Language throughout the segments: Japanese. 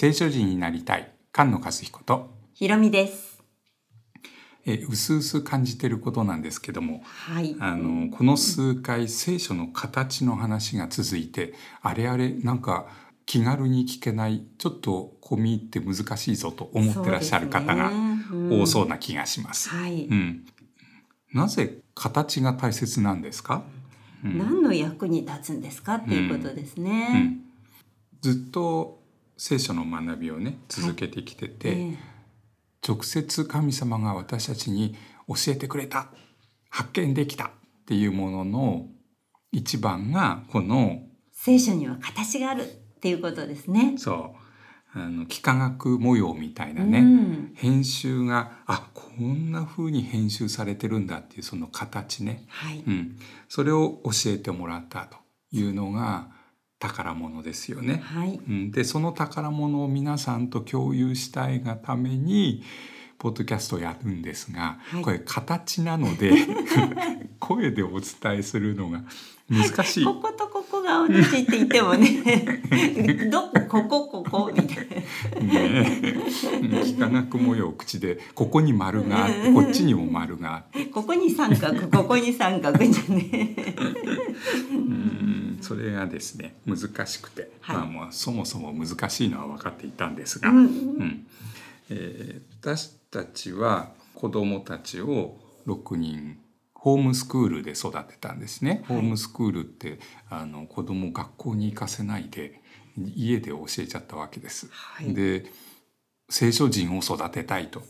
聖書人になりたい菅野和彦とひろみです。えうすうす感じてることなんですけどもはい。あのこの数回聖書の形の話が続いてあれあれなんか気軽に聞けないちょっと込み入って難しいぞと思ってらっしゃる方が多そうな。な気がします。はい、うん、なぜ形が大切なんですか、うん何の役に立つんですか？っていうことですうね。ん、ずっと聖書の学びをね続けてきてて、え。直接神様が私たちに教えてくれた発見できたっていうものの一番がこの聖書には形があるっていうことですね。そう。あの幾何学模様みたいなね、うん。編集があこんな風に編集されてるんだっていうその形ね、はい。うん、それを教えてもらったというのが宝物ですよね。はい。うん、でその宝物を皆さんと共有したいがためにポッドキャストをやるんですが、はい。これ形なので 声でお伝えするのが難しい。こことここが同じって言ってもね、どここここみたいな。ねえ。幾何学模様口でここに丸があってこっちにも丸があって。ここに三角、ここに三角じゃね。うんそれがですね難しくて、はい。まあもうそもそも難しいのは分かっていたんですが、うん。うんえー私たちは子どもたちを6人ホームスクールで育てたんですね。はいホームスクールってあの子供を学校に行かせないで家で教えちゃったわけです。はいで聖書人を育てたいと。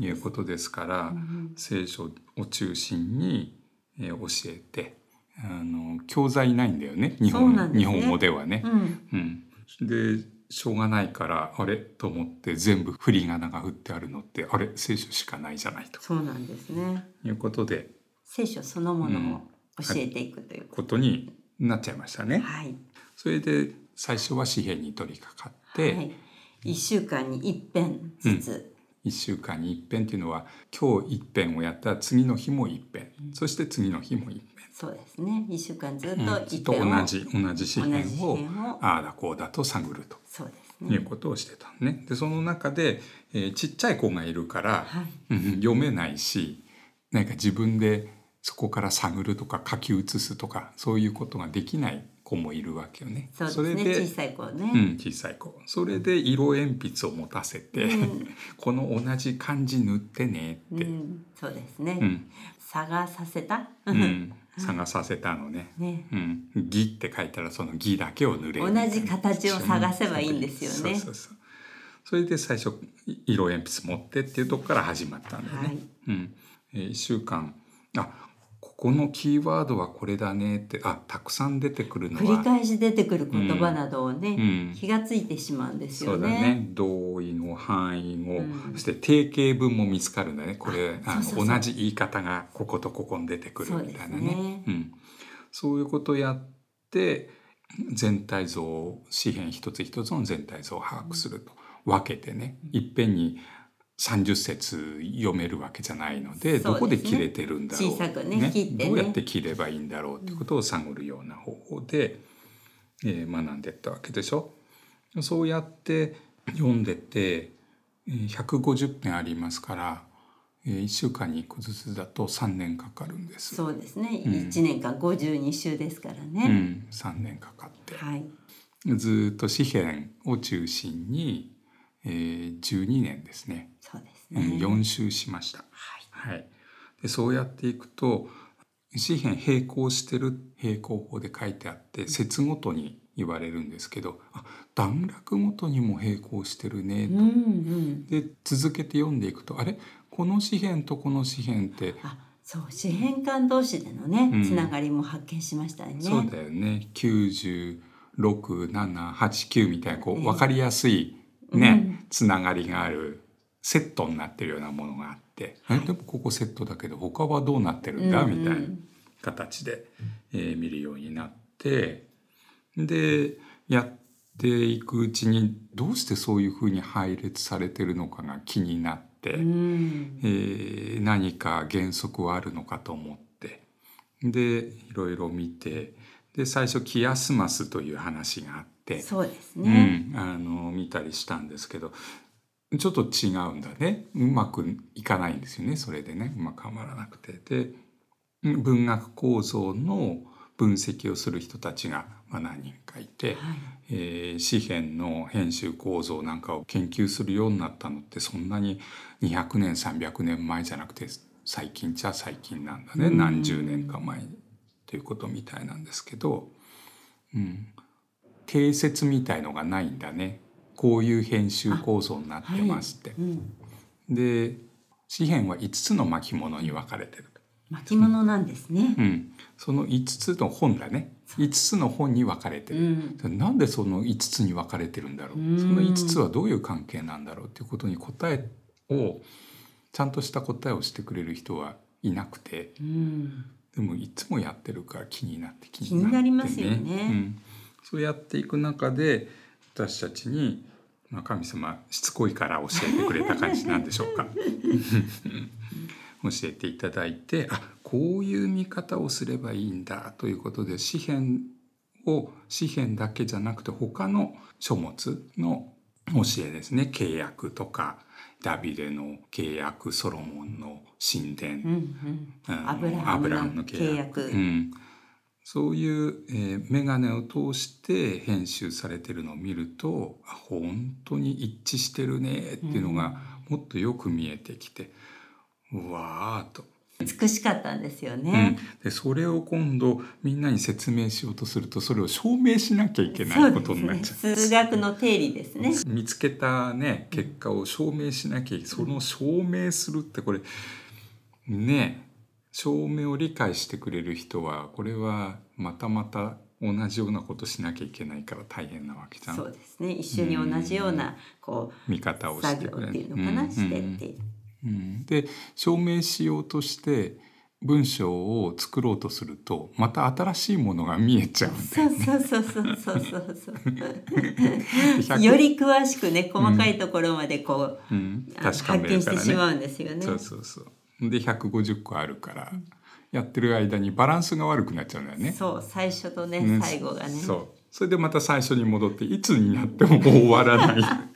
いうことですから、うん聖書を中心に、えー教えてあの教材ないんだよね日本ね日本語ではね。うん。うん、でしょうがないからあれ？と思って全部振り仮名が振ってあるのってあれ？聖書しかないじゃないとそうなんですね。いうことで聖書そのものを教えていくというこことになっちゃいましたね。と。はい。それで最初は詩篇に取り掛かって、はい。一週間に一遍ずつ。1週間に一遍っていうのは今日一遍をやったら次の日も一遍、そして次の日も一遍。そうですね。一週間ずっうんとずっと同じ同じ詩篇同じ詩をああだこうだと探るとそうですいうね。ことをしてたのね。でその中で、えーちっちゃい子がいるから、はい。うん読めないしなんか自分でそこから探るとか書き写すとかそういうことができない子もいるわけよね。そうですね。れで小さい子ね。うん、小さい子それで色鉛筆を持たせて、うんこの同じ漢字塗ってねって、うん、そうですね。うん探させた？うん探させたのね。ね。うん、義って書いたらその義だけを塗れ同じ形を探せばいいんですよねそうそうそうそれで最初い色鉛筆持ってっていうとこから始まったんだよね。はい。うん、えー、1週間あここのキーワードはこれだねってあたくさん出てくるのは繰り返し出てくる言葉などをね、うん。気がついてしまうんですよそうだね。ね。同意語範囲語、うん。そして定型文も見つかるんだね。これあの同じ言い方がこことここに出てくるみたいなね。そうね。うん、そういうことをやって全体像紙幣一つ一つの全体像を把握すると、分けてね。いっぺんに30節読めるわけじゃないのでねどこで切れてるんだろう小さくね切ってねどうやって切ればいいんだろうっていうことを探るような方法で、えー学んでったわけでしょ。そうやって読んでてえー150編ありますから、え1週間に1個ずつだと3年かかるんです。そうですね。うん一、年間52週ですからうね。ん、3年かかってはい。ずーっと詩篇を中心に、えー12年ですね、そうですうんね。4周しました。はい。はい、でそうやっていくと詩篇並行してる並行法で書いてあって節ごとに言われるんですけどあ段落ごとにも並行してるねと。うんうん。で続けて読んでいくとあれ？この詩篇とこの詩篇って、あ、そう、詩編間同士でのね、うんつながりも発見しましたよね。そうだよね96789みたいなこうええ分かりやすいね、うん。つながりがあるセットになってるようなものがあって、はい。えでもここセットだけど他はどうなってるんだ、みたいな形で、えー見るようになってでやっていくうちにどうしてそういうふうに配列されてるのかが気になって、うん。えー何か原則はあるのかと思ってでいろいろ見てで最初キアスマスという話があっって、そうですうね。ん、あの見たりしたんですけどちょっと違うんだね。うまくいかないんですよね。それでね。うまくはまらなくて。でうん文学構造の分析をする人たちがまあ何人かいて、はい。えー詩編の編集構造なんかを研究するようになったのってそんなに200年300年前じゃなくて最近じゃ最近なんだね。うん。何十年か前にということみたいなんですけど、うん、定説みたいのがないんだねこういう編集構造になってますって。うん。で詩編は5つの巻物に分かれてる。巻物なんですねう。ん、その5つの本だね5つの本に分かれてうる。ん。なんでその5つに分かれてるんだろううんその5つはどういう関係なんだろうっていうことに答えをちゃんとした答えをしてくれる人はいなくてうん。でもいつもやってるから気になって気気になりますよねうん、そうやっていく中で私たちに、まあ、神様しつこいから教えてくれた感じなんでしょうか。教えていただいてあこういう見方をすればいいんだということで詩篇を詩篇だけじゃなくて他の書物の教えですね。契約とかダビデの契約ソロモンの神殿。うん。うん。あのアブラハムのの契約。うん、そういう、えー、眼鏡を通して編集されてるのを見るとあ本当に一致してるねっていうのがもっとよく見えてきて、うわーっと。美しかったんですようんね。、でそれを今度みんなに説明しようとするとそれを証明しなきゃいけないこと。になっちゃう。数学の定理ですね。見つけたね結果を証明しなきゃいけその証明するってこれね証明を理解してくれる人はこれはまたまた同じようなことしなきゃいけないから大変なわけじゃんそうですね。一緒に同じようなこ見方をうしてくれ作業っていうのかな、うんしてっていう。うんで証明しようとして文章を作ろうとするとまた新しいものが見えちゃうんだよそうそうそうそうそうそうそう。100より詳しくね細かいところまでこう、うん、発見し。てしまうんですよね。そうそうそう。で150個あるから、やってる間にバランスが悪くなっちゃうんだよね。そう最初とね、うん最後がね。そう。それでまた最初に戻っていつになっても終わらない。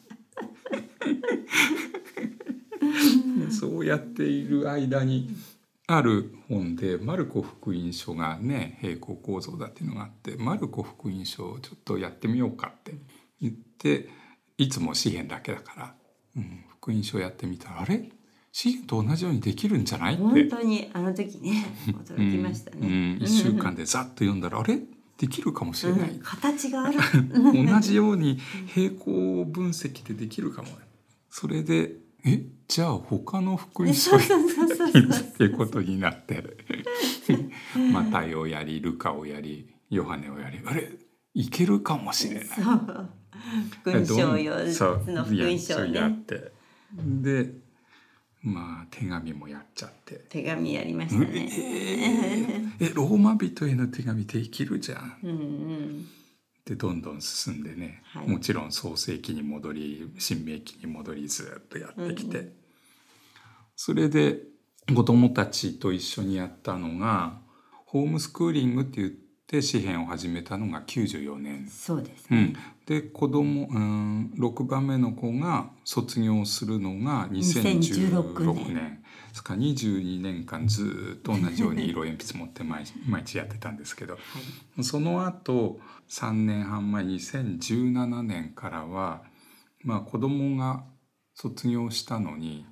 そうやっている間にある本でマルコ福音書がね平行構造だっていうのがあってマルコ福音書をちょっとやってみようかって言っていつも詩篇だけだから、うん、福音書やってみたらあれ？詩篇と同じようにできるんじゃない？って。本当にあの時ね驚きましたうんね。うん、1週間でざっと読んだらあれ？できるかもしれない、うん。形がある。同じように平行分析でできるかもそれでえ？じゃあ他の福音書っていうことになって。マタイをやりルカをやりヨハネをやりあれ？いけるかもしれない。福音書よそう。の福音書をいやっねて。でまあ手紙もやっちゃって。手紙やりましたね。えーえローマ人への手紙できるじゃんうんうん。でどんどん進んでね、はいもちろん創世記に戻り新明記に戻りずっとやってきて、うんそれで子供たちと一緒にやったのがホームスクーリングって言って詩編を始めたのが94年。そうですね。うん、で子供うん6番目の子が卒業するのが2016 2016年年ですから22年間ずっと同じように色鉛筆持って毎 毎日やってたんですけどはい。その後3年半前2017年からは、まあ、子供が卒業したのに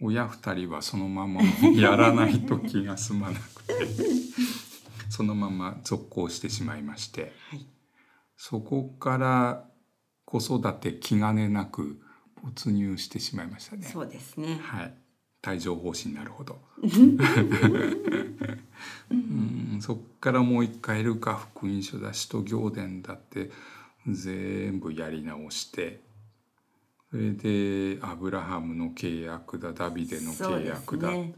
親2人はそのままやらないと気が済まなくて そのまま続行してしまいましてはい。そこから子育て気兼ねなく没入してしまいましたね。そうですね。はい、帯状疱疹になるほど。うん、そっからもう一回ルカ福音書だ使徒行伝だって全部やり直してそれでアブラハムの契約だダビデの契約だね。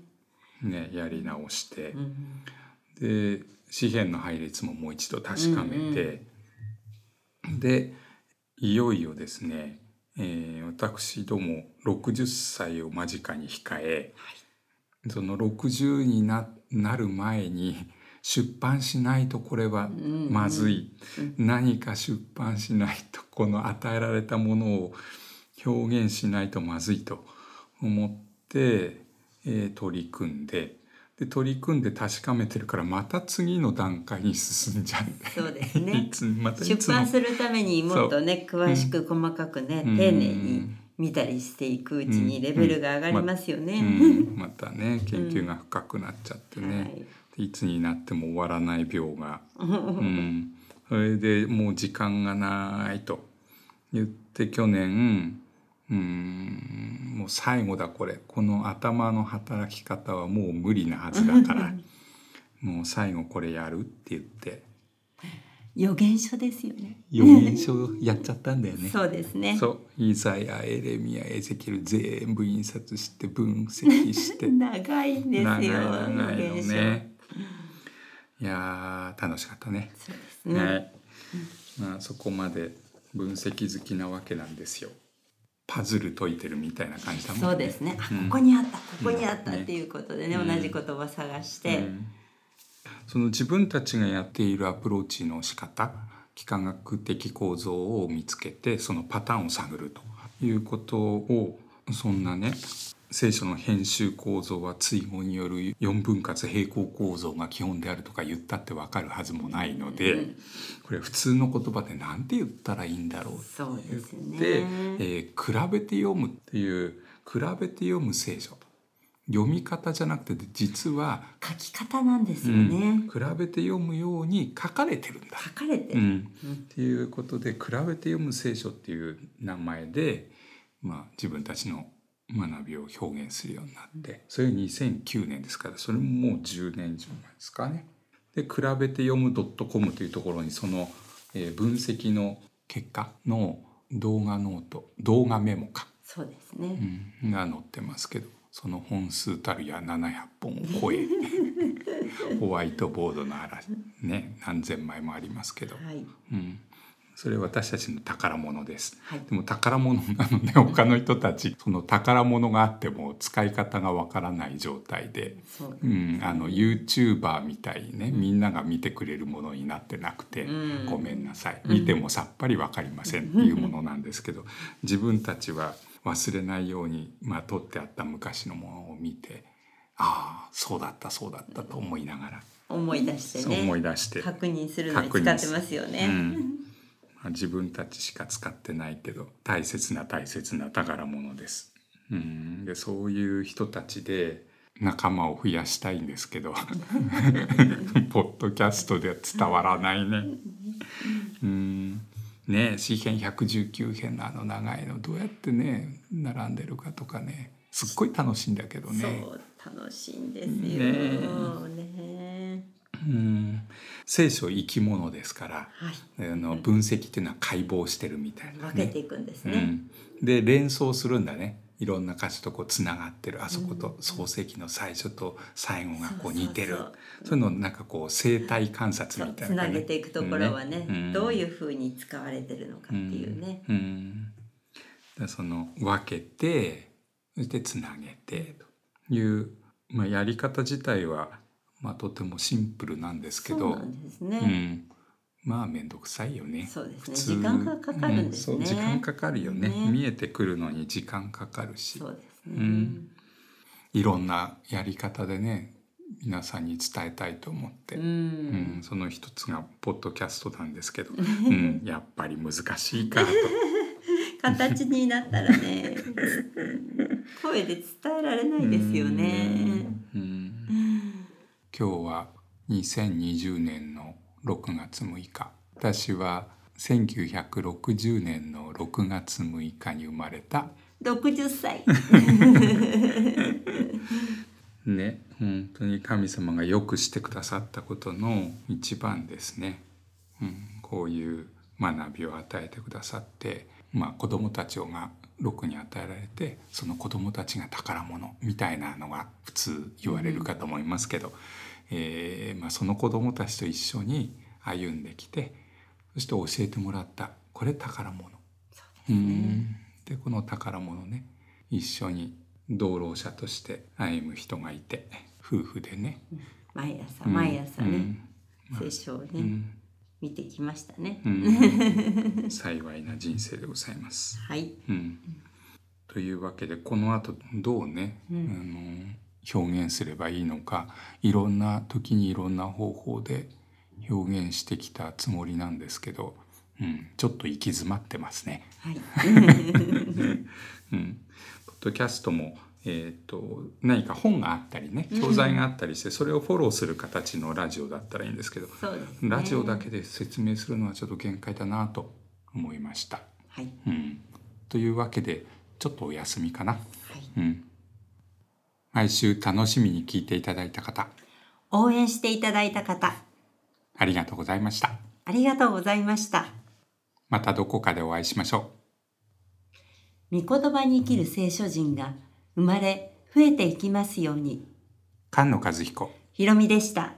ねやり直してう、んで詩篇の配列ももう一度確かめて、でいよいよですね、えー私ども60歳を間近に控え、その60にななる前に出版しないとこれはまずい、何か出版しないとこの与えられたものを表現しないとまずいと思って、えー、取り組んでで取り組んで確かめてるからまた次の段階に進んじゃう。そうですね。いつま出版するためにもっとね詳しく細かくね、うん。丁寧に見たりしていくうちにレベルが上がりますよね。うん。またね 研究が深くなっちゃってね、はい。でいつになっても終わらない病が、うん、それでもう時間がないと言って去年うんもう最後だこれこの頭の働き方はもう無理なはずだから もう最後これやるって言って予言書ですよね。予言書やっちゃったんだよね。そうですね。そうイザヤエレミヤエゼキエル全部印刷して分析して 長いんですよ。長い長いの。ね。いやー楽しかったね。そうですね。はい。まあそこまで分析好きなわけなんですよ。パズル解いてるみたいな感じだもんね。そうですね。あ、うん。ここにあった、ここにあったうんっていうことでね、うん。同じ言葉を探して、うん。その自分たちがやっているアプローチの仕方幾何学的構造を見つけてそのパターンを探るということをそんなね聖書の編集構造は追語による4分割平行構造が基本であるとか言ったって分かるはずもないので、うんこれ普通の言葉で何て言ったらいいんだろうそうですね。で、えー比べて読むっていう比べて読む聖書と読み方じゃなくて実は書き方なんですようんね。比べて読むように書かれてるんだ。書かれてる。うん、っていうことで「比べて読む聖書」っていう名前で、まあ、自分たちの学びを表現するようになってそれ2009年ですからそれももう10年以上前ですかね。で「比べて読む .com」というところにその、えー分析の結果の動画ノート動画メモか、そうですね。うん、が載ってますけどその本数たるや700本を超え ホワイトボードの嵐ね何千枚もありますけど、はい。うん、それ私たちの宝物です。はい。でも宝物なので 他の人たちその宝物があっても使い方がわからない状態で、そうう。ん、あの YouTuber みたいにねみんなが見てくれるものになってなくて、うんごめんなさい見てもさっぱりわかりませんっていうものなんですけど自分たちは忘れないように、まあ、撮ってあった昔のものを見てああそうだったそうだったと思いながら、思い出してそう思ね。い出して。確認するのに使ってますよね。うんまあ、自分たちしか使ってないけど大切な大切な宝物です。うん、でそういう人たちで仲間を増やしたいんですけど ポッドキャストでは伝わらないね。うんね詩編119編のあの長いのどうやってね並んでるかとかねすっごい楽しいんだけどね。そう楽しいんですよ。ねねうん。生死生き物ですから。はい。あの分析っていうのは解剖してるみたいな、ね。分けていくんですね。うん、で連想するんだね。いろんな箇所とこうつながってる。あそこと創世記の最初と最後がこう似てる。そういうのをなんかこう生態観察みたいな、つなげていくところはね、うん。どういうふうに使われてるのかっていうね。うん。うん。でその分けてそしてつなげてという、まあ、やり方自体は、まあ、とてもシンプルなんですけどそうなんですね。うん、まあ面倒くさいよね。そうですね。時間がかかるんですね。うんそう時間かかるよねね見えてくるのに時間かかるしそうですね。うんいろんなやり方でね皆さんに伝えたいと思って、ううんん。その一つがポッドキャストなんですけど、うん、やっぱり難しいかと。形になったらね、声で伝えられないですよね。うんうん今日は2020年の6月6日。私は1960年の6月6日に生まれた。六十歳。ね本当に神様がよくしてくださったことの一番ですね、うん、こういう学びを与えてくださって、まあ、子供たちが6に与えられてその子供たちが宝物みたいなのが普通言われるかと思いますけど、えーまあ、その子供たちと一緒に歩んできてそして教えてもらった。これ宝物。うん。でこの宝物ね一緒に同労者として歩む人がいて夫婦でね。毎朝うん。毎朝ね、うん。聖書をね、うん見てきましたね。うん。幸いな人生でございます。はい、うん、というわけでこの後どうね、あの表現すればいいのかいろんな時にいろんな方法で表現してきたつもりなんですけど、うん、ちょっと行き詰まってますね。はい、うん、ポッドキャストも、えー、と何か本があったりね教材があったりして、それをフォローする形のラジオだったらいいんですけど、ね。ラジオだけで説明するのはちょっと限界だなと思いました。はい、うん、というわけでちょっとお休みかな。はい、うん、毎週楽しみに聞いていただいた方応援していただいた方、ありがとうございました。ありがとうございました。またどこかでお会いしましょう。御言葉に生きる聖書人が生まれ増えていきますように。菅野和彦ひろみでした。